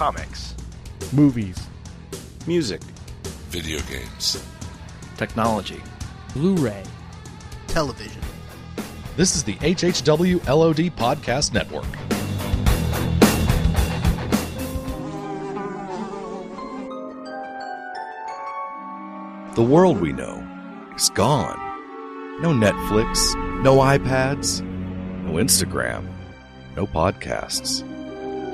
Comics. Movies. Music. Video games. Technology. Blu-ray. television. This is the HHW LOD Podcast Network. The world we know is gone. No Netflix, no iPads, no Instagram, no podcasts.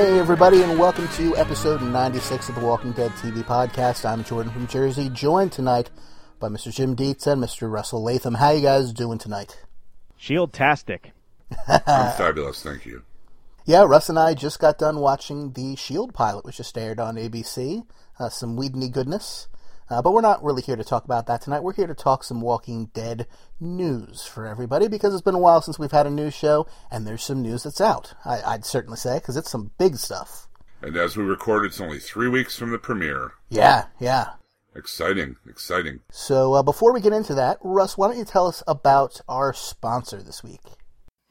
Hey, everybody, and welcome to episode 96 of the Walking Dead TV podcast. I'm Jordan from Jersey, joined tonight by Mr. Jim Dietz and Mr. Russell Latham. How you guys doing tonight? Shield-tastic. I'm fabulous, thank you. Yeah, Russ and I just got done watching the Shield pilot, which just aired on ABC. Uh, some Whedon goodness. Uh, but we're not really here to talk about that tonight. We're here to talk some Walking Dead news for everybody because it's been a while since we've had a news show, and there's some news that's out. I, I'd certainly say because it's some big stuff. And as we record, it's only three weeks from the premiere. Yeah, yeah. Exciting, exciting. So uh, before we get into that, Russ, why don't you tell us about our sponsor this week?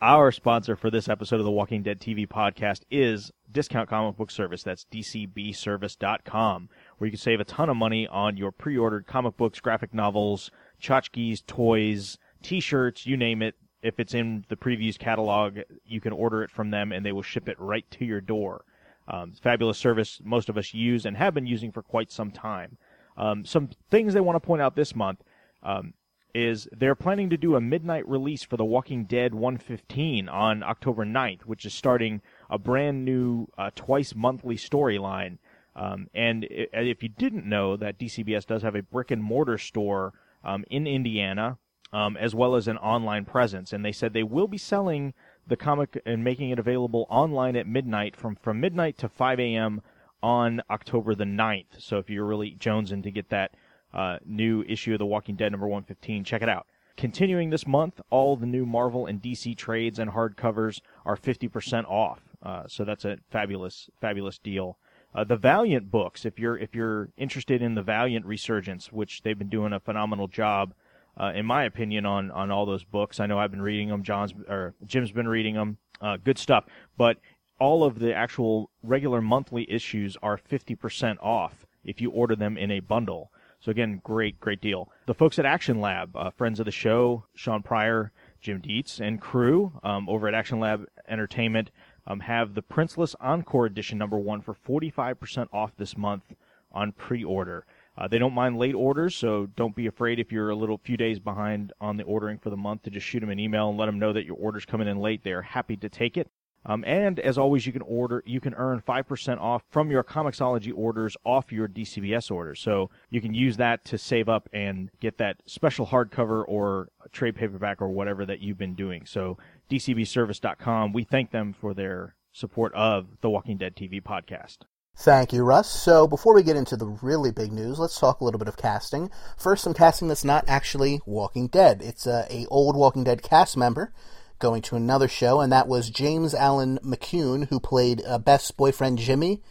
Our sponsor for this episode of the Walking Dead TV podcast is Discount Comic Book Service. That's dcbservice.com, where you can save a ton of money on your pre-ordered comic books, graphic novels, tchotchkes, toys, t-shirts, you name it. If it's in the previews catalog, you can order it from them and they will ship it right to your door. Um, fabulous service most of us use and have been using for quite some time. Um, some things they want to point out this month. Um, is they're planning to do a midnight release for The Walking Dead 115 on October 9th, which is starting a brand new uh, twice monthly storyline. Um, and if you didn't know that DCBS does have a brick and mortar store um, in Indiana, um, as well as an online presence, and they said they will be selling the comic and making it available online at midnight from from midnight to 5 a.m. on October the 9th. So if you're really jonesing to get that uh, new issue of The Walking Dead number 115. Check it out. Continuing this month, all the new Marvel and DC trades and hardcovers are 50% off. Uh, so that's a fabulous, fabulous deal. Uh, the Valiant books, if you're if you're interested in the Valiant resurgence, which they've been doing a phenomenal job, uh, in my opinion, on on all those books. I know I've been reading them. John's or Jim's been reading them. Uh, good stuff. But all of the actual regular monthly issues are 50% off if you order them in a bundle. So again, great, great deal. The folks at Action Lab, uh, friends of the show, Sean Pryor, Jim Dietz, and crew um, over at Action Lab Entertainment um, have the Princeless Encore Edition number one for 45% off this month on pre-order. Uh, they don't mind late orders, so don't be afraid if you're a little few days behind on the ordering for the month to just shoot them an email and let them know that your order's coming in late. They're happy to take it. Um, and as always, you can order, you can earn 5% off from your Comixology orders off your DCBS orders. So you can use that to save up and get that special hardcover or trade paperback or whatever that you've been doing. So DCBService.com, we thank them for their support of the Walking Dead TV podcast. Thank you, Russ. So before we get into the really big news, let's talk a little bit of casting. First, some casting that's not actually Walking Dead. It's a, a old Walking Dead cast member going to another show, and that was James Allen McCune, who played uh, Beth's boyfriend Jimmy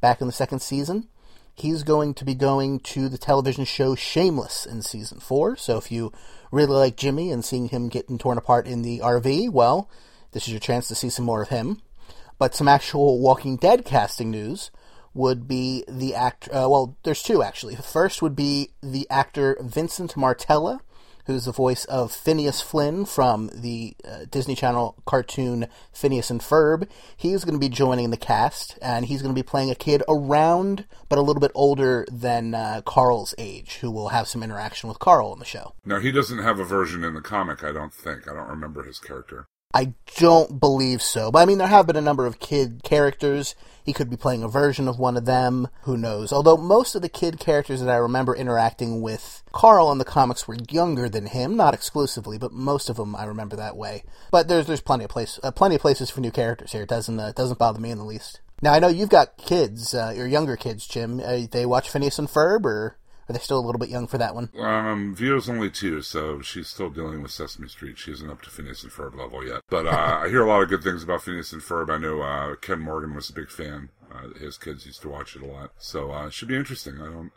back in the second season. He's going to be going to the television show Shameless in season four. So if you really like Jimmy and seeing him getting torn apart in the RV, well, this is your chance to see some more of him. But some actual Walking Dead casting news would be the actor. Uh, well, there's two actually. The first would be the actor Vincent Martella, who's the voice of Phineas Flynn from the uh, Disney Channel cartoon Phineas and Ferb. He's going to be joining the cast, and he's going to be playing a kid around, but a little bit older than uh, Carl's age, who will have some interaction with Carl in the show. Now, he doesn't have a version in the comic, I don't think. I don't remember his character. I don't believe so. But I mean, there have been a number of kid characters. He could be playing a version of one of them. Who knows? Although most of the kid characters that I remember interacting with Carl in the comics were younger than him, not exclusively, but most of them I remember that way. But there's there's plenty of place uh, plenty of places for new characters here. It doesn't uh, doesn't bother me in the least. Now I know you've got kids, uh, or younger kids, Jim. Uh, they watch Phineas and Ferb, or are they still a little bit young for that one? Um, Vio's only two, so she's still dealing with Sesame Street. She isn't up to Phineas and Ferb level yet. But uh, I hear a lot of good things about Phineas and Ferb. I know uh, Ken Morgan was a big fan. Uh, his kids used to watch it a lot, so uh, it should be interesting. I don't,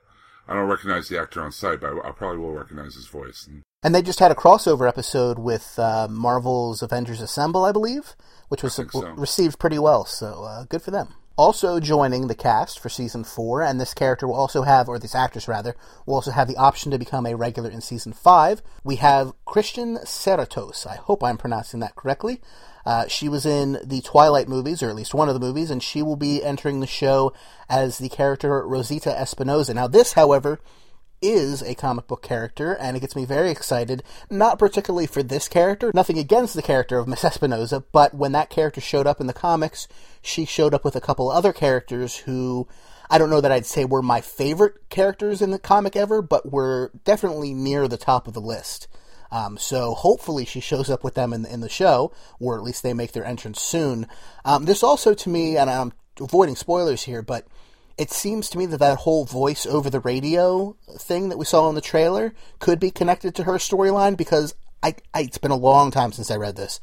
I don't recognize the actor on sight, but I, I probably will recognize his voice. And And they just had a crossover episode with uh, Marvel's Avengers Assemble, I believe, which was so. received pretty well. So uh, good for them. Also joining the cast for season four, and this character will also have, or this actress rather, will also have the option to become a regular in season five. We have Christian Serratos. I hope I'm pronouncing that correctly. Uh, she was in the Twilight movies, or at least one of the movies, and she will be entering the show as the character Rosita Espinosa. Now, this, however, is a comic book character, and it gets me very excited. Not particularly for this character, nothing against the character of Miss Espinosa, but when that character showed up in the comics, she showed up with a couple other characters who I don't know that I'd say were my favorite characters in the comic ever, but were definitely near the top of the list. Um, so hopefully she shows up with them in, in the show, or at least they make their entrance soon. Um, this also, to me, and I'm avoiding spoilers here, but it seems to me that that whole voice over the radio thing that we saw in the trailer could be connected to her storyline because I, I it's been a long time since I read this,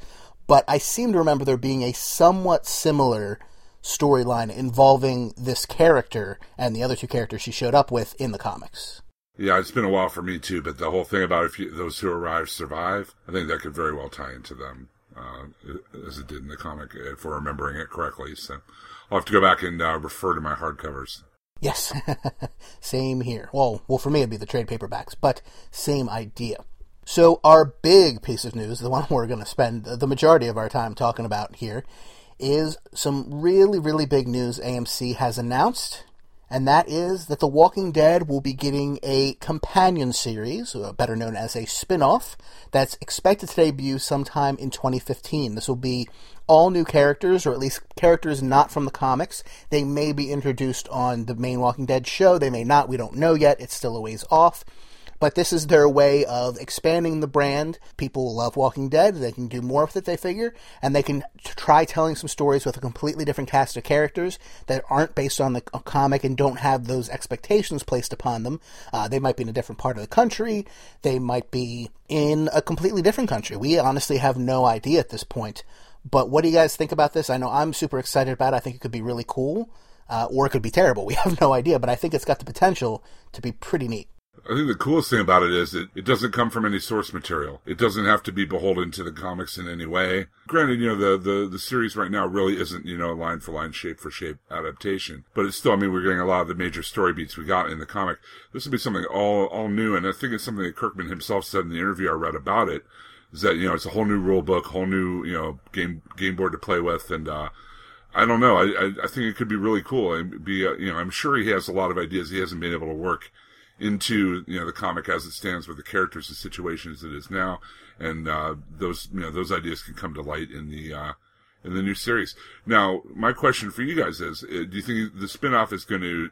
but I seem to remember there being a somewhat similar storyline involving this character and the other two characters she showed up with in the comics. yeah, it's been a while for me too. But the whole thing about if you, those who arrive survive, I think that could very well tie into them, uh, as it did in the comic, if we're remembering it correctly. So I'll have to go back and uh, refer to my hardcovers. Yes, same here. Well, well, for me it'd be the trade paperbacks, but same idea. So our big piece of news, the one we're going to spend the majority of our time talking about here, is some really, really big news AMC has announced, and that is that The Walking Dead will be getting a companion series, uh, better known as a spin-off, that's expected to debut sometime in 2015. This will be all new characters, or at least characters not from the comics. They may be introduced on the main Walking Dead show, they may not, we don't know yet, it's still a ways off. But this is their way of expanding the brand. People love Walking Dead. They can do more with it, they figure. And they can try telling some stories with a completely different cast of characters that aren't based on the comic and don't have those expectations placed upon them. Uh, they might be in a different part of the country. They might be in a completely different country. We honestly have no idea at this point. But what do you guys think about this? I know I'm super excited about it. I think it could be really cool. Uh, or it could be terrible. We have no idea. But I think it's got the potential to be pretty neat. I think the coolest thing about it is that it doesn't come from any source material. It doesn't have to be beholden to the comics in any way. Granted, you know, the, the, the series right now really isn't, you know, line for line, shape for shape adaptation. But it's still, I mean, we're getting a lot of the major story beats we got in the comic. This would be something all, all new. And I think it's something that Kirkman himself said in the interview I read about it. Is that, you know, it's a whole new rule book, whole new, you know, game, game board to play with. And, uh, I don't know. I, I, I think it could be really cool. And be, uh, you know, I'm sure he has a lot of ideas he hasn't been able to work into you know the comic as it stands with the characters and situations it is now, and uh, those you know those ideas can come to light in the uh, in the new series. Now, my question for you guys is: uh, Do you think the spinoff is going to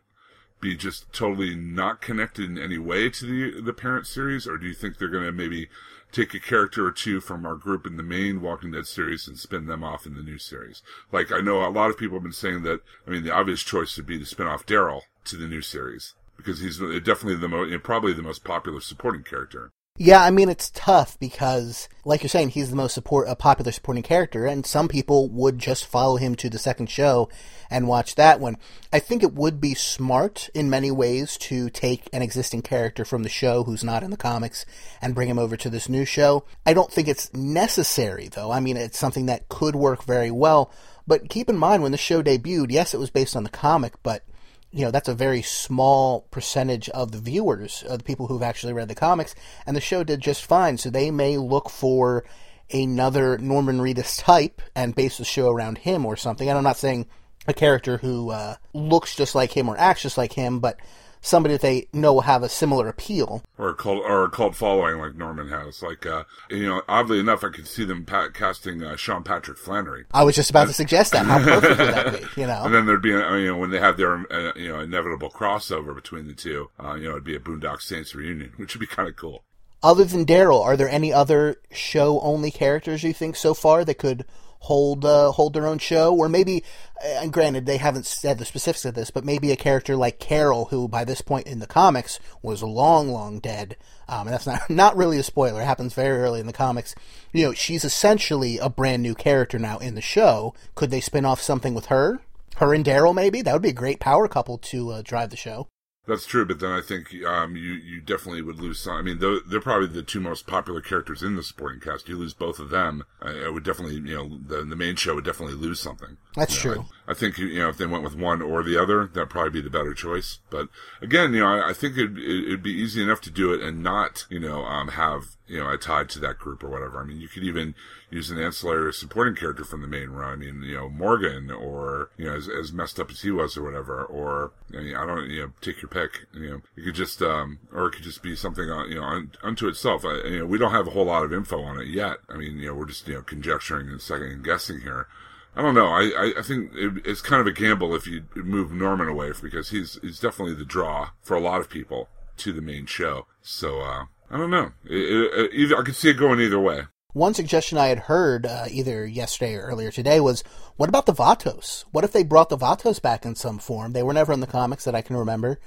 be just totally not connected in any way to the the parent series, or do you think they're going to maybe take a character or two from our group in the main Walking Dead series and spin them off in the new series? Like I know a lot of people have been saying that. I mean, the obvious choice would be to spin off Daryl to the new series because he's definitely the most, probably the most popular supporting character. Yeah, I mean it's tough because, like you're saying, he's the most support, a popular supporting character, and some people would just follow him to the second show and watch that one. I think it would be smart in many ways to take an existing character from the show who's not in the comics and bring him over to this new show. I don't think it's necessary though. I mean, it's something that could work very well. But keep in mind when the show debuted, yes, it was based on the comic, but you know that's a very small percentage of the viewers, of the people who've actually read the comics, and the show did just fine. So they may look for another Norman Reedus type and base the show around him or something. And I'm not saying a character who uh, looks just like him or acts just like him, but somebody that they know will have a similar appeal. or a cult or a cult following like Norman has. Like, uh, you know, oddly enough, I could see them pa- casting uh, Sean Patrick Flanery. I was just about to suggest that. How perfect would that be? You know, And then there'd be, uh, you know, when they have their, uh, you know, inevitable crossover between the two, uh, you know, it'd be a Boondock Saints reunion, which would be kind of cool. other than Daryl, are there any other show only characters you think so far that could hold uh, hold their own show, or maybe? uh, And granted, they haven't said the specifics of this, but maybe a character like Carol, who by this point in the comics was long, long dead. Um, and that's not not really a spoiler. It happens very early in the comics. You know, she's essentially a brand new character now in the show. Could they spin off something with her? Her and Daryl, maybe that would be a great power couple to uh, drive the show. That's true, but then I think um, you you definitely would lose some. I mean, they're, they're probably the two most popular characters in the supporting cast. You lose both of them, I, I would definitely, you know, the the main show would definitely lose something. That's You know, true. I, think you know if they went with one or the other, that'd probably be the better choice. But again, you know, I, I think it'd, it'd be easy enough to do it and not, you know, um, have you know a tie to that group or whatever. I mean, you could even use an ancillary supporting character from the main run. I mean, you know, Morgan or you know, as, as messed up as he was or whatever, or I, mean, I don't, you know, take your pick. You know, it could just, um, or it could just be something, on, you know, un, unto itself. I, you know, we don't have a whole lot of info on it yet. I mean, you know, we're just, you know, conjecturing and second guessing here. I don't know. I, I, think it, it's kind of a gamble if you move Norman away because he's he's definitely the draw for a lot of people to the main show. So uh, I don't know. It, it, either I could see it going either way. One suggestion I had heard uh, either yesterday or earlier today was, what about the Vatos? What if they brought the Vatos back in some form? They were never in the comics that I can remember,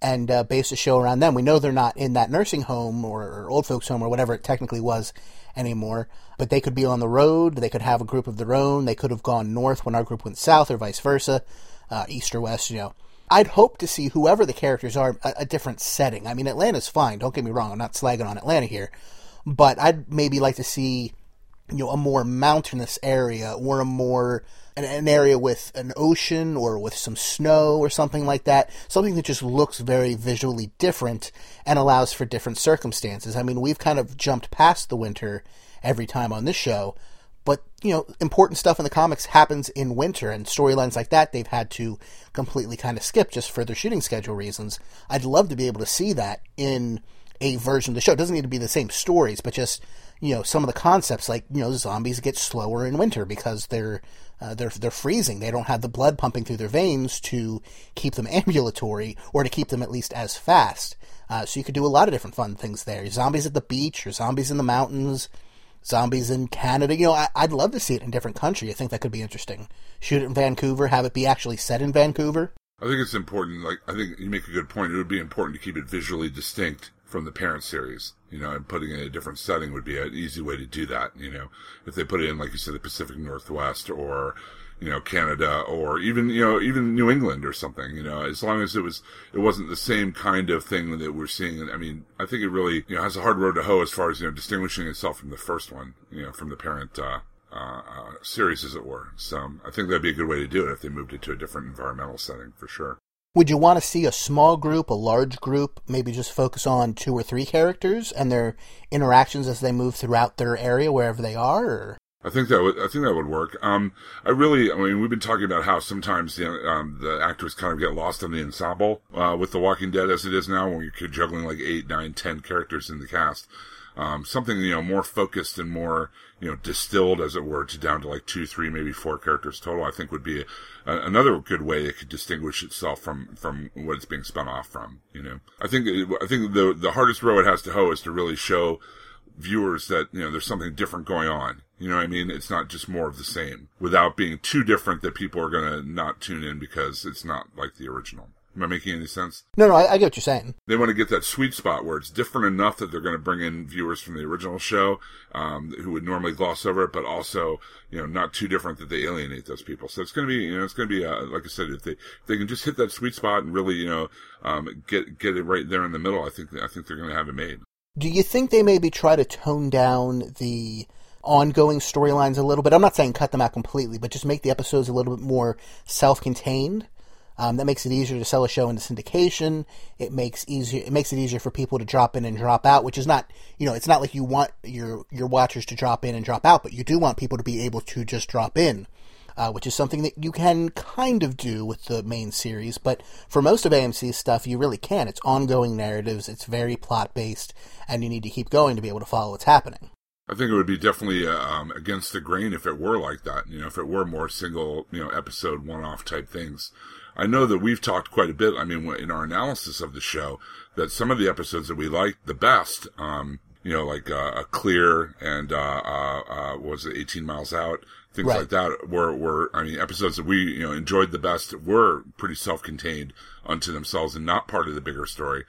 and uh, based a show around them. We know they're not in that nursing home or, or old folks home or whatever it technically was anymore, but they could be on the road. They could have a group of their own. They could have gone north when our group went south, or vice versa, uh, east or west. You know, I'd hope to see whoever the characters are a, a different setting. I mean, Atlanta's fine. Don't get me wrong. I'm not slagging on Atlanta here, but I'd maybe like to see you know a more mountainous area or a more an, an area with an ocean or with some snow or something like that something that just looks very visually different and allows for different circumstances. I mean we've kind of jumped past the winter every time on this show but you know important stuff in the comics happens in winter and storylines like that they've had to completely kind of skip just for their shooting schedule reasons. I'd love to be able to see that in a version of the show it doesn't need to be the same stories but just you know some of the concepts like you know zombies get slower in winter because they're uh, they're they're freezing they don't have the blood pumping through their veins to keep them ambulatory or to keep them at least as fast uh, so you could do a lot of different fun things there zombies at the beach or zombies in the mountains zombies in Canada. You know, I, I'd love to see it in a different country. I think that could be interesting. Shoot it in Vancouver, have it be actually set in Vancouver. I think it's important. Like I think you make a good point. It would be important to keep it visually distinct from the parent series. You know, and putting in a different setting would be an easy way to do that. You know, if they put it in, like you said, the Pacific Northwest or you know Canada or even you know even New England or something. You know, as long as it was it wasn't the same kind of thing that we're seeing. I mean, I think it really you know has a hard road to hoe as far as you know distinguishing itself from the first one. You know, from the parent. uh uh, uh, series, as it were. So I think that'd be a good way to do it if they moved it to a different environmental setting for sure. Would you want to see a small group, a large group, maybe just focus on two or three characters and their interactions as they move throughout their area wherever they are? Or I think that would I think that would work. Um, I really, I mean, we've been talking about how sometimes know, um, the actors kind of get lost in the ensemble uh, with The Walking Dead as it is now, when you're juggling like eight, nine, ten characters in the cast. Um, something you know more focused and more you know distilled, as it were, to down to like two, three, maybe four characters total. I think would be a, another good way it could distinguish itself from from what it's being spun off from. You know, I think I think the the hardest row it has to hoe is to really show viewers that you know there's something different going on. You know what I mean? It's not just more of the same without being too different that people are going to not tune in because it's not like the original. Am I making any sense? no, no, I, I get what you're saying. They want to get that sweet spot where it's different enough that they're going to bring in viewers from the original show um, who would normally gloss over it, but also you know not too different that they alienate those people. So it's going to be you know it's going to be uh, like I said if they if they can just hit that sweet spot and really you know um, get get it right there in the middle, I think I think they're going to have it made. Do you think they maybe try to tone down the ongoing storylines a little bit? I'm not saying cut them out completely, but just make the episodes a little bit more self-contained. Um, that makes it easier to sell a show into syndication. It makes easier. It makes it easier for people to drop in and drop out, which is not, you know, it's not like you want your your watchers to drop in and drop out, but you do want people to be able to just drop in. uh, which is something that you can kind of do with the main series. But for most of AMC's stuff, you really can. It's ongoing narratives, it's very plot based, and you need to keep going to be able to follow what's happening. I think it would be definitely uh, um, against the grain if it were like that. You know, if it were more single, you know, episode one-off type things. I know that we've talked quite a bit. I mean, in our analysis of the show, that some of the episodes that we liked the best, um, you know, like uh, a clear and uh, uh, uh, was it 18 miles out, things Right. like that were were I mean, episodes that we you know enjoyed the best were pretty self-contained unto themselves and not part of the bigger story.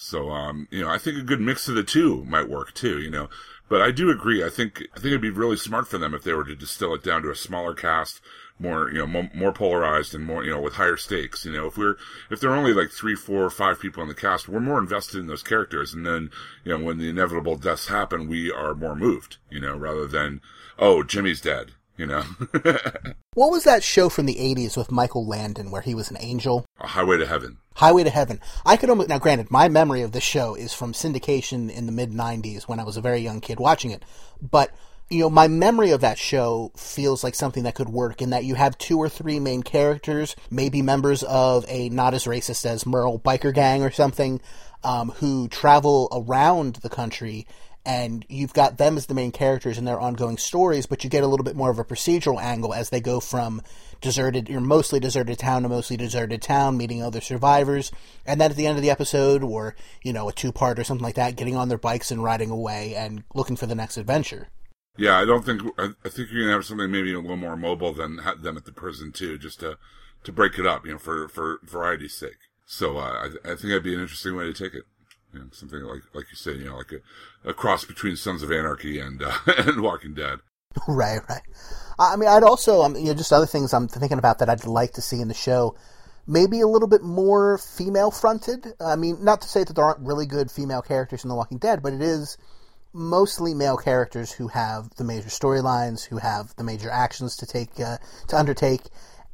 So, um, you know, I think a good mix of the two might work too, you know. But I do agree. I think, I think it'd be really smart for them if they were to distill it down to a smaller cast, more, you know, more, more polarized and more, you know, with higher stakes. You know, if we're, if there are only like three, four, or five people in the cast, we're more invested in those characters. And then, you know, when the inevitable deaths happen, we are more moved, you know, rather than, oh, Jimmy's dead, you know. What was that show from the 80s with Michael Landon where he was an angel? a highway to heaven. Highway to Heaven. I could almost now. Granted, my memory of this show is from syndication in the mid '90s when I was a very young kid watching it. But you know, my memory of that show feels like something that could work in that you have two or three main characters, maybe members of a not as racist as Merle biker gang or something, um, who travel around the country. And you've got them as the main characters in their ongoing stories, but you get a little bit more of a procedural angle as they go from deserted, your mostly deserted town to mostly deserted town, meeting other survivors, and then at the end of the episode, or you know, a two part or something like that, getting on their bikes and riding away and looking for the next adventure. Yeah, I don't think I, think you're gonna have something maybe a little more mobile than them at the prison too, just to to break it up, you know, for for variety's sake. So uh, I I think that'd be an interesting way to take it. You know, something like like you said, you know, like a, a cross between Sons of Anarchy and uh, and Walking Dead. right, right. I mean, I'd also, um, you know, just other things I'm thinking about that I'd like to see in the show. Maybe a little bit more female fronted. I mean, not to say that there aren't really good female characters in The Walking Dead, but it is mostly male characters who have the major storylines, who have the major actions to take uh, to undertake.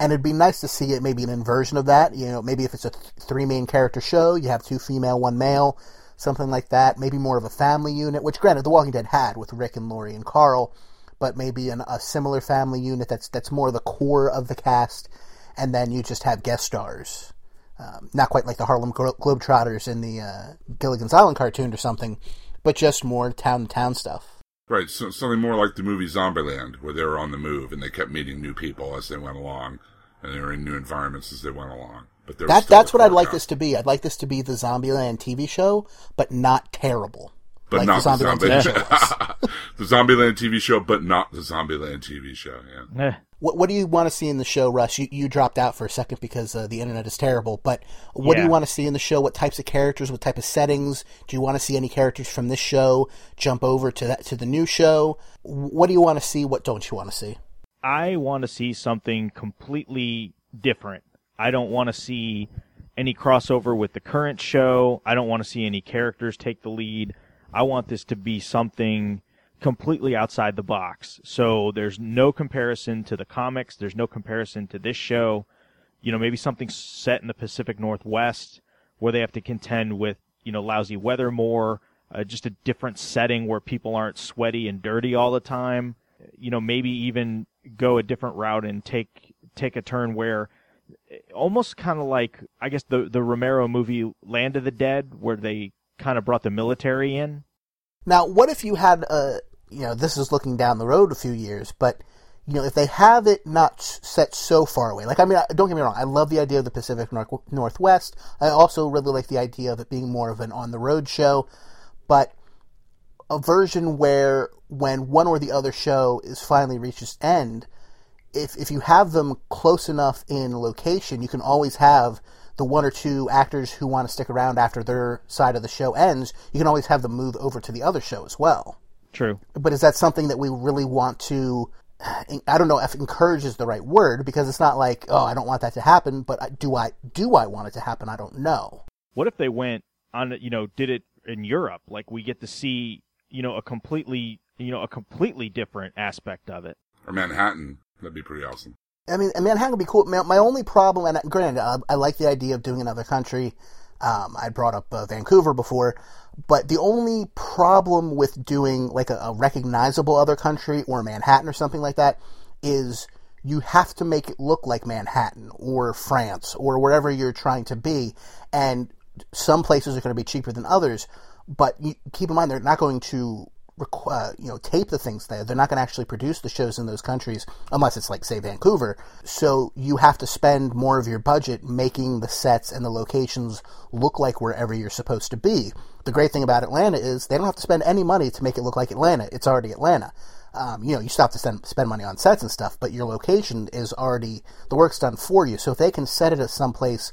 And it'd be nice to see it maybe an inversion of that. You know, maybe if it's a th- three main character show, you have two female, one male, something like that. Maybe more of a family unit, which granted, The Walking Dead had with Rick and Lori and Carl, but maybe an, a similar family unit that's that's more the core of the cast, and then you just have guest stars. Um, not quite like the Harlem Glo- Globetrotters in the uh, Gilligan's Island cartoon or something, but just more town to town stuff. Right, so something more like the movie Zombieland, where they were on the move and they kept meeting new people as they went along, and they were in new environments as they went along. But there that, that's what I'd core like cast. this to be. I'd like this to be the Zombieland TV show, but not terrible. but like not the the Zombieland TV show the Zombieland TV show, but not the Zombieland TV show. Yeah. Eh. What What do you want to see in the show, Russ? You, you dropped out for a second because uh, the internet is terrible. But what do you want to see in the show? What types of characters? What type of settings? Do you want to see any characters from this show jump over to that to the new show? What do you want to see? What don't you want to see? I want to see something completely different. I don't want to see any crossover with the current show. I don't want to see any characters take the lead. I want this to be something completely outside the box. So there's no comparison to the comics, there's no comparison to this show. You know, maybe something set in the Pacific Northwest where they have to contend with, you know, lousy weather more, uh, just a different setting where people aren't sweaty and dirty all the time. You know, maybe even go a different route and take take a turn where almost kind of like I guess the the Romero movie Land of the Dead where they kind of brought the military in. Now, what if you had a, you know, this is looking down the road a few years, but, you know, if they have it not set so far away, like, I mean, don't get me wrong, I love the idea of the Pacific Nor- Northwest. I also really like the idea of it being more of an on the road show, but a version where when one or the other show is finally reached its end, if if you have them close enough in location, you can always have the one or two actors who want to stick around after their side of the show ends. You can always have them move over to the other show as well. True. But is that something that we really want to? I don't know if encourage is the right word because it's not like oh I don't want that to happen, but do I do I want it to happen? I don't know. What if they went on, you know, did it in Europe? Like we get to see, you know, a completely, you know, a completely different aspect of it. Or Manhattan. That'd be pretty awesome. I mean, Manhattan would be cool. My, my only problem, and granted, uh, I like the idea of doing another country. Um, I brought up uh, Vancouver before, but the only problem with doing like a, a recognizable other country or Manhattan or something like that is you have to make it look like Manhattan or France or wherever you're trying to be. And some places are going to be cheaper than others, but you, keep in mind they're not going to uh, you know tape the things there. They're not going to actually produce the shows in those countries unless it's like say Vancouver. So you have to spend more of your budget making the sets and the locations look like wherever you're supposed to be. The great thing about Atlanta is they don't have to spend any money to make it look like Atlanta. It's already Atlanta. Um, you know, you still have to spend, spend money on sets and stuff, but your location is already the work's done for you. So if they can set it at some place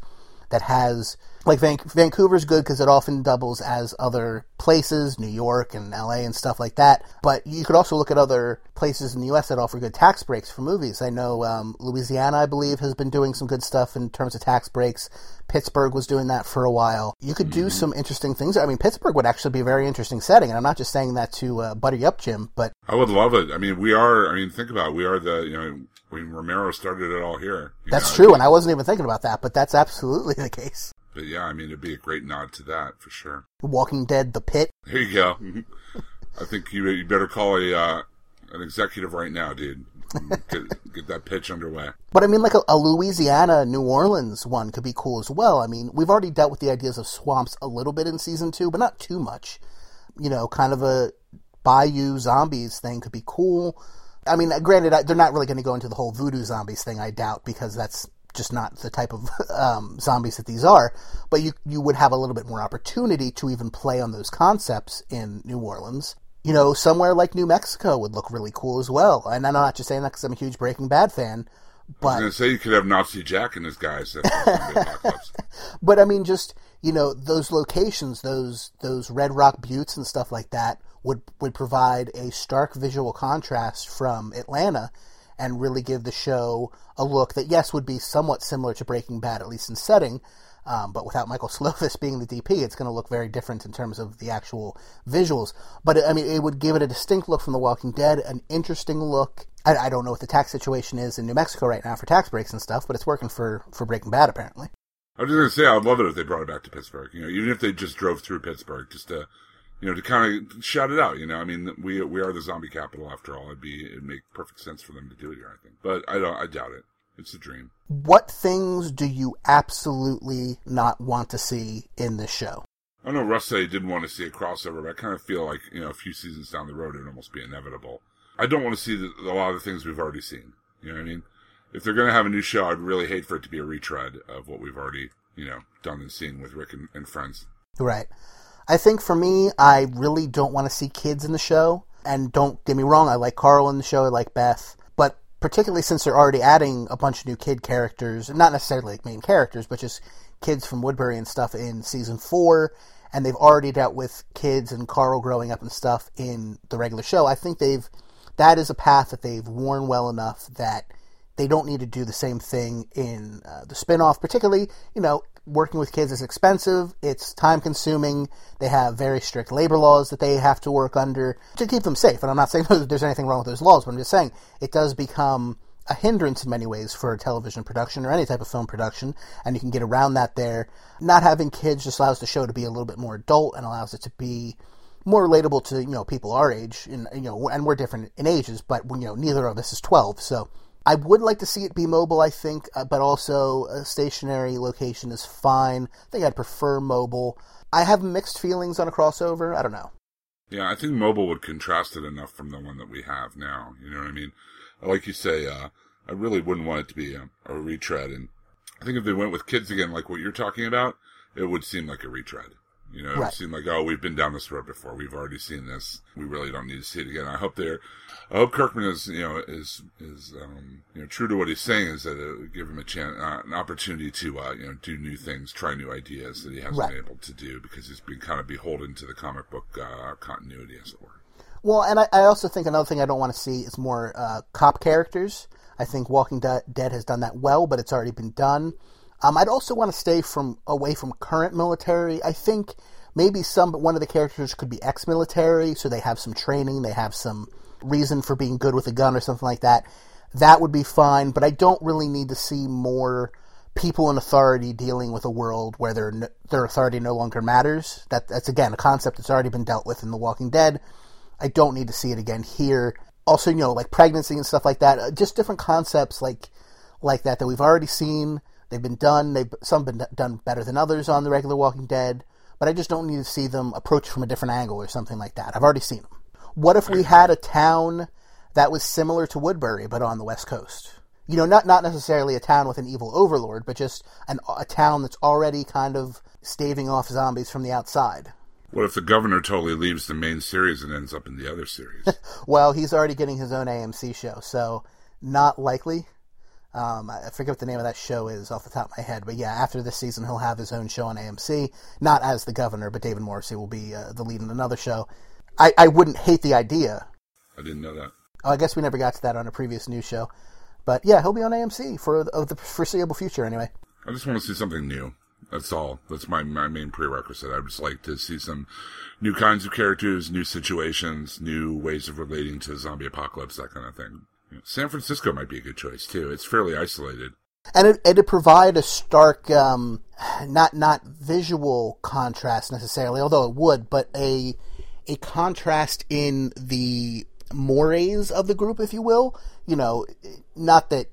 that has like Van- Vancouver's good because it often doubles as other places, New York and LA and stuff like that. But you could also look at other places in the U.S. that offer good tax breaks for movies. I know um, Louisiana, I believe, has been doing some good stuff in terms of tax breaks. Pittsburgh was doing that for a while. You could do some interesting things. I mean, Pittsburgh would actually be a very interesting setting, and I'm not just saying that to uh, butter you up, Jim, but I would love it. I mean, we are. I mean, think about it. we are the you know. when Romero started it all here. that's know, true. And I wasn't even thinking about that, but that's absolutely the case. But yeah, I mean, it'd be a great nod to that for sure. Walking Dead, The Pit. There you go. I think you you better call a uh, an executive right now, dude. Get, get that pitch underway. But I mean, like a, a Louisiana, New Orleans one could be cool as well. I mean, we've already dealt with the ideas of swamps a little bit in season two, but not too much. You know, kind of a bayou zombies thing could be cool. I mean, granted, I, they're not really going to go into the whole voodoo zombies thing, I doubt, because that's just not the type of um, zombies that these are. But you you would have a little bit more opportunity to even play on those concepts in New Orleans. You know, somewhere like New Mexico would look really cool as well. And I'm not just saying that because I'm a huge Breaking Bad fan, But, I was going to say you could have Nazi Jack and his guys. If there's gonna be apocalypse. but I mean, just you know, those locations, those those Red Rock Buttes and stuff like that would would provide a stark visual contrast from Atlanta, and really give the show a look that yes would be somewhat similar to Breaking Bad, at least in setting. Um, but without Michael Slovis being the DP, it's going to look very different in terms of the actual visuals. But I mean, it would give it a distinct look from The Walking Dead, an interesting look. I, I don't know what the tax situation is in New Mexico right now for tax breaks and stuff, but it's working for for Breaking Bad apparently. I was just going to say I'd love it if they brought it back to Pittsburgh. You know, even if they just drove through Pittsburgh, just to you know to kind of shout it out. You know, I mean, we we are the zombie capital after all. It'd be it'd make perfect sense for them to do it here. I think, but I don't. I doubt it. It's a dream. what things do you absolutely not want to see in this show? I know Russ said he didn't want to see a crossover, but I kind of feel like you know a few seasons down the road it'd almost be inevitable. I don't want to see the, a lot of the things we've already seen. You know what I mean? If they're going to have a new show, I'd really hate for it to be a retread of what we've already you know done and seen with Rick and, and friends. Right. I think for me, I really don't want to see kids in the show. And don't get me wrong, I like Carl in the show, I like Beth. But particularly since they're already adding a bunch of new kid characters, not necessarily like main characters, but just kids from Woodbury and stuff in season four, and they've already dealt with kids and Carl growing up and stuff in the regular show. I think they've that is a path that they've worn well enough that they don't need to do the same thing in uh, the spin-off particularly you know working with kids is expensive it's time consuming they have very strict labor laws that they have to work under to keep them safe. And i'm not saying there's anything wrong with those laws but i'm just saying it does become a hindrance in many ways for television production or any type of film production and you can get around that there. Not having kids just allows the show to be a little bit more adult and allows it to be more relatable to you know people our age and you know and we're different in ages but you know neither of us is 12 so I would like to see it be mobile, I think, uh, but also a stationary location is fine. I think I'd prefer mobile. I have mixed feelings on a crossover. I don't know. Yeah, I think mobile would contrast it enough from the one that we have now. You know what I mean? Like you say, uh, I really wouldn't want it to be a, a retread. And I think if they went with kids again, like what you're talking about, it would seem like a retread. You know, it Right. would seem like, oh, we've been down this road before. We've already seen this. We really don't need to see it again. I hope they're, I hope Kirkman is, you know, is, is, um, you know, true to what he's saying is that it would give him a chance, uh, an opportunity to, uh, you know, do new things, try new ideas that he hasn't Right. been able to do because he's been kind of beholden to the comic book, uh, continuity, as it were. Well, and I, I also think another thing I don't want to see is more uh, cop characters. I think Walking De- Dead has done that well, but it's already been done. Um, I'd also want to stay from away from current military. I think maybe some, but one of the characters could be ex-military, so they have some training, they have some reason for being good with a gun or something like that. That would be fine, but I don't really need to see more people in authority dealing with a world where their their authority no longer matters. That that's again a concept that's already been dealt with in The Walking Dead. I don't need to see it again here. also you know like pregnancy and stuff like that. Uh, just different concepts like like that that we've already seen. They've been done. They've some been done better than others on the regular Walking Dead. But I just don't need to see them approach from a different angle or something like that. I've already seen them. What if we had a town that was similar to Woodbury but on the West Coast? You know, not not necessarily a town with an evil overlord, but just an, a town that's already kind of staving off zombies from the outside. What if the governor totally leaves the main series and ends up in the other series? Well, he's already getting his own AMC show, so not likely. Um, I forget what the name of that show is off the top of my head, but yeah, after this season, he'll have his own show on AMC. Not as the governor, but David Morrissey will be uh, the lead in another show. I, I wouldn't hate the idea. I didn't know that. Oh, I guess we never got to that on a previous news show, but yeah, he'll be on AMC for the, the foreseeable future, anyway. I just want to see something new. That's all. That's my, my main prerequisite. I would just like to see some new kinds of characters, new situations, new ways of relating to zombie apocalypse, that kind of thing. San Francisco might be a good choice too. It's fairly isolated. and it, it'd provide a stark, um, not not visual contrast necessarily, although it would, but a a contrast in the mores of the group, if you will. You know, not that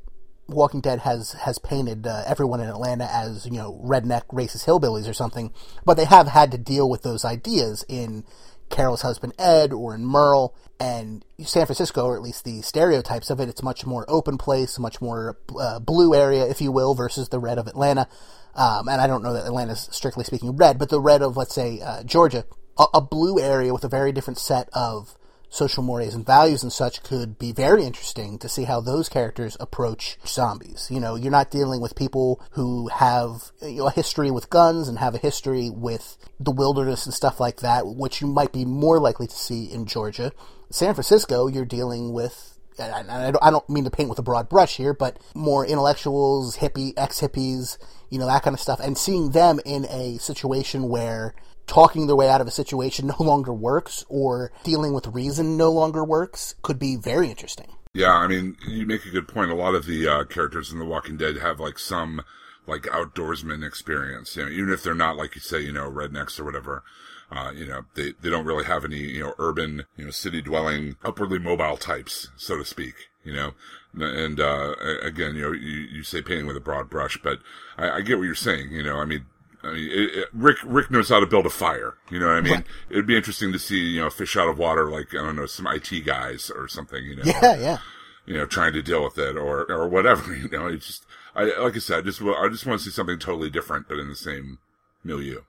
Walking Dead has has painted uh, everyone in Atlanta as you know redneck racist hillbillies or something, but they have had to deal with those ideas in Carol's husband Ed or in Merle and San Francisco, or at least the stereotypes of it. It's much more open place, much more uh, blue area, if you will, versus the red of Atlanta. Um, and I don't know that Atlanta's strictly speaking red, but the red of let's say uh, Georgia, a, a blue area with a very different set of social mores and values and such could be very interesting to see how those characters approach zombies. You know, you're not dealing with people who have you know, a history with guns and have a history with the wilderness and stuff like that, which you might be more likely to see in Georgia. San Francisco, you're dealing with I I don't mean to paint with a broad brush here, but more intellectuals, hippie, ex hippies, you know, that kind of stuff, and seeing them in a situation where talking their way out of a situation no longer works or dealing with reason no longer works could be very interesting. Yeah, I mean, you make a good point. A lot of the uh, characters in The Walking Dead have like some like outdoorsman experience. You know, even if they're not like you say, you know, rednecks or whatever. Uh, you know, they, they don't really have any, you know, urban, you know, city dwelling, upwardly mobile types, so to speak, you know. And, uh, again, you know, you, you say painting with a broad brush, but I, I get what you're saying, you know, I mean, I mean, it, it, Rick Rick knows how to build a fire. You know what I mean? It'd be interesting to see you know fish out of water like I don't know some IT guys or something. You know, Yeah, yeah. you know, trying to deal with it or or whatever. You know, it's just I like I said, I just I just want to see something totally different, but in the same milieu.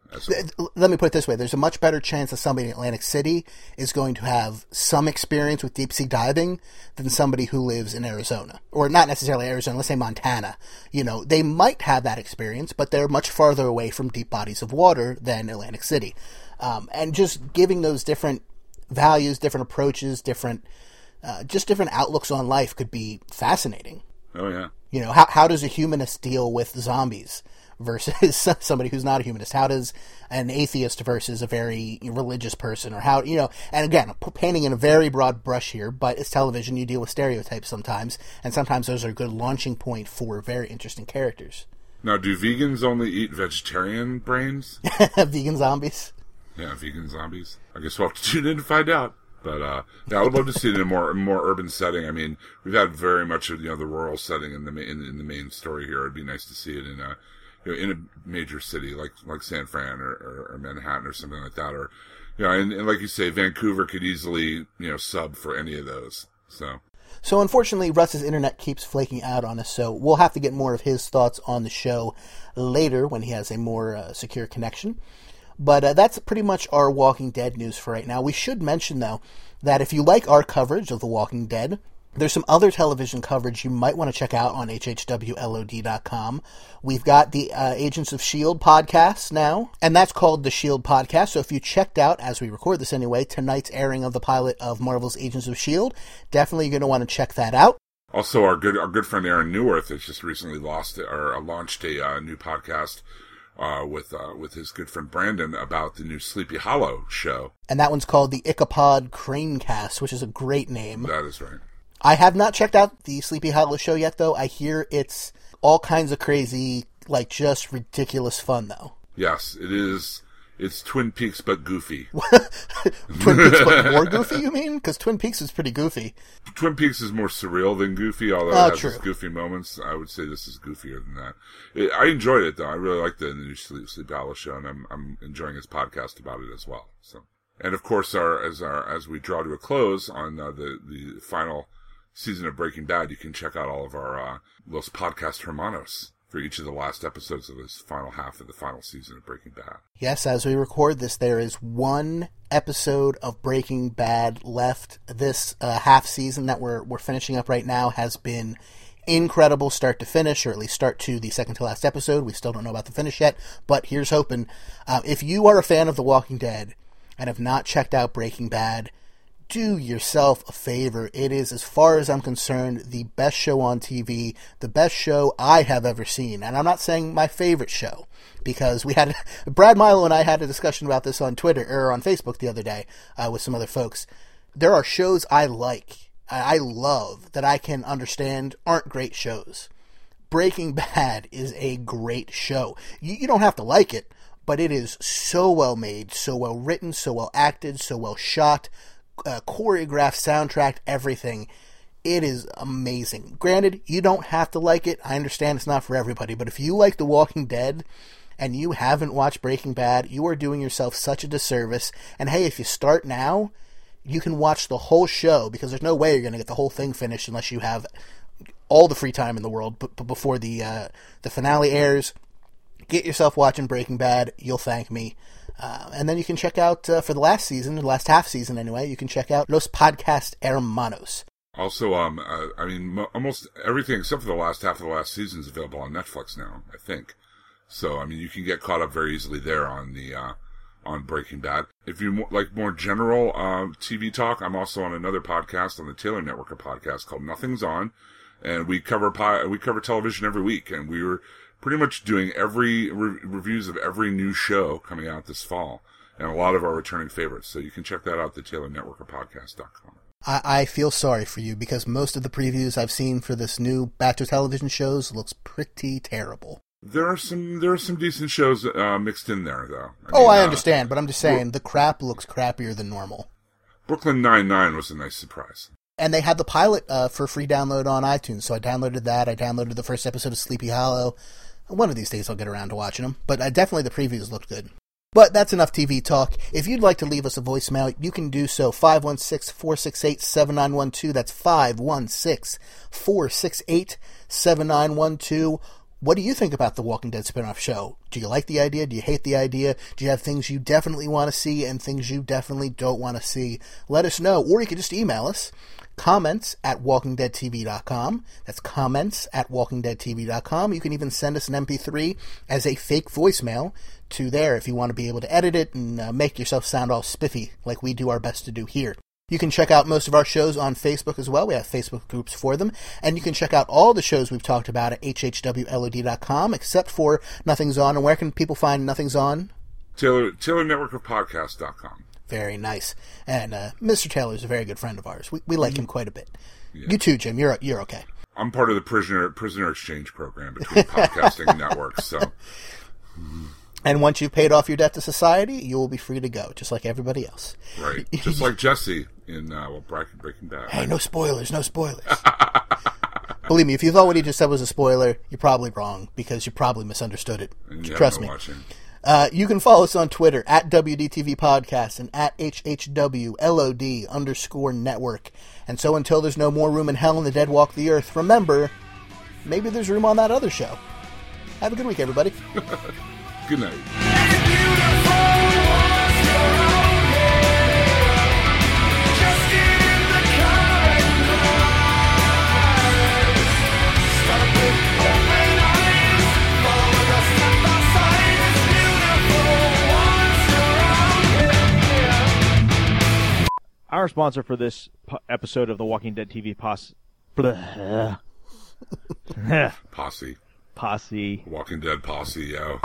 Let me put it this way there's a much better chance that somebody in Atlantic City is going to have some experience with deep sea diving than somebody who lives in Arizona. Or not necessarily Arizona, let's say Montana. You know, they might have that experience, but they're much farther away from deep bodies of water than Atlantic City. Um, and just giving those different values, different approaches, different, uh, just different outlooks on life could be fascinating. Oh yeah. You know, how, how does a humanist deal with zombies versus somebody who's not a humanist? How does an atheist versus a very religious person, or how, you know, and again, painting in a very broad brush here, but it's television, you deal with stereotypes sometimes, and sometimes those are a good launching point for very interesting characters. Now, do vegans only eat vegetarian brains? Vegan zombies. yeah, vegan zombies. I guess we'll have to tune in to find out. But uh, yeah, I would love to see it in a more more urban setting. I mean, we've had very much of you know the rural setting in the in, in the main story here. It'd be nice to see it in a you know, in a major city like like San Fran or, or, or Manhattan or something like that. Or you know, and, and like you say, Vancouver could easily you know sub for any of those. So So unfortunately, Russ's internet keeps flaking out on us, so we'll have to get more of his thoughts on the show later when he has a more uh, secure connection. But uh, that's pretty much our Walking Dead news for right now. We should mention, though, that if you like our coverage of The Walking Dead, there's some other television coverage you might want to check out on hhwlod.com. We've got the uh, Agents of S.H.I.E.L.D. podcast now, and that's called the S.H.I.E.L.D. podcast. So if you checked out, as we record this anyway, tonight's airing of the pilot of Marvel's Agents of S.H.I.E.L.D., definitely you're going to want to check that out. also our good our good friend Aaron Neuwirth has just recently lost or uh, launched a uh, new podcast. Uh, with uh, with his good friend Brandon about the new Sleepy Hollow show. And that one's called the Ichabod Cranecast, which is a great name. That is right. I have not checked out the Sleepy Hollow show yet, though. I hear it's all kinds of crazy, like just ridiculous fun, though. Yes, it is. It's Twin Peaks but goofy. Twin Peaks, but more goofy, you mean? Because Twin Peaks is pretty goofy. Twin Peaks is more surreal than goofy, although Oh, it has true. its goofy moments. I would say this is goofier than that. It, I enjoyed it though. I really like the new Sleep Sleepy Hollow show, and I'm I'm enjoying his podcast about it as well. So, and of course, our as our as we draw to a close on uh, the the final season of Breaking Bad, you can check out all of our uh, Los Podcast Hermanos for each of the last episodes of this final half of the final season of Breaking Bad. Yes, as we record this, there is one episode of Breaking Bad left. This uh, half season that we're we're finishing up right now has been incredible, start to finish, or at least start to the second to last episode. We still don't know about the finish yet, but here's hoping. Uh, if you are a fan of The Walking Dead and have not checked out Breaking Bad, do yourself a favor. It is, as far as I'm concerned, the best show on TV, the best show I have ever seen. And I'm not saying my favorite show, because we had Brad Milo and I had a discussion about this on Twitter or on Facebook the other day uh, with some other folks. There are shows I like, I I love that I can understand aren't great shows. Breaking Bad is a great show. You, you don't have to like it, but it is so well made, so well written, so well acted, so well shot, uh, choreographed, soundtrack, everything. It is amazing. Granted, you don't have to like it. I understand it's not for everybody, but if you like The Walking Dead and you haven't watched Breaking Bad, you are doing yourself such a disservice. And hey, if you start now, you can watch the whole show because there's no way you're going to get the whole thing finished unless you have all the free time in the world. But before the uh, the finale airs, get yourself watching Breaking Bad. You'll thank me. Uh, and then you can check out uh, for the last season, the last half season anyway. You can check out Los Podcast Hermanos. Also, um, uh, I mean, mo- almost everything except for the last half of the last season is available on Netflix now. I think. So, I mean, you can get caught up very easily there on the uh, on Breaking Bad. If you like more general uh, TV talk, I'm also on another podcast on the Taylor Network, a podcast called Nothing's On, and we cover we cover television every week, and we were pretty much doing every re- reviews of every new show coming out this fall, and a lot of our returning favorites. So you can check that out, the Taylor Network, podcast.com. I, I feel sorry for you because most of the previews I've seen for this new batch of television shows looks pretty terrible. There are some there are some decent shows uh, mixed in there though. oh, mean, I uh, understand, but I'm just saying the crap looks crappier than normal. Brooklyn Nine Nine was a nice surprise. And they had the pilot uh, for free download on iTunes, so I downloaded that. I downloaded the first episode of Sleepy Hollow. One of these days I'll get around to watching them, but uh, definitely the previews looked good. But that's enough TV talk. If you'd like to leave us a voicemail, you can do so 516-468-7912. That's 516-468-7912. What do you think about the Walking Dead spin-off show? Do you like the idea? Do you hate the idea? Do you have things you definitely want to see and things you definitely don't want to see? Let us know. Or you can just email us. Comments at walkingdeadtv.com. That's comments at walkingdeadtv.com. You can even send us an MP3 as a fake voicemail to there if you want to be able to edit it and uh, make yourself sound all spiffy like we do our best to do here. You can check out most of our shows on Facebook as well. We have Facebook groups for them. And you can check out all the shows we've talked about at hhwlod.com, except for Nothing's On. And where can people find Nothing's On? Taylor Taylor Network of Podcast.com. Very nice. And uh, Mr. Taylor is a very good friend of ours. We, we like him quite a bit. You too, Jim. You're you're okay. I'm part of the prisoner prisoner exchange program between podcasting networks. So And once you've paid off your debt to society, you will be free to go, just like everybody else. right, just like Jesse in uh, well, Breaking Breaking Bad. Hey, no spoilers, no spoilers. Believe me, if you thought what he just said was a spoiler, you're probably wrong because you probably misunderstood it. You Trust me. Watching. Uh, you can follow us on Twitter at WDTV Podcast and at HHWLOD underscore network. And so until there's no more room in hell and the dead walk the earth, remember, maybe there's room on that other show. Have a good week, everybody. Good night. Our sponsor for this po- episode of the Walking Dead TV Posse. Posse, posse. Walking Dead posse, yo.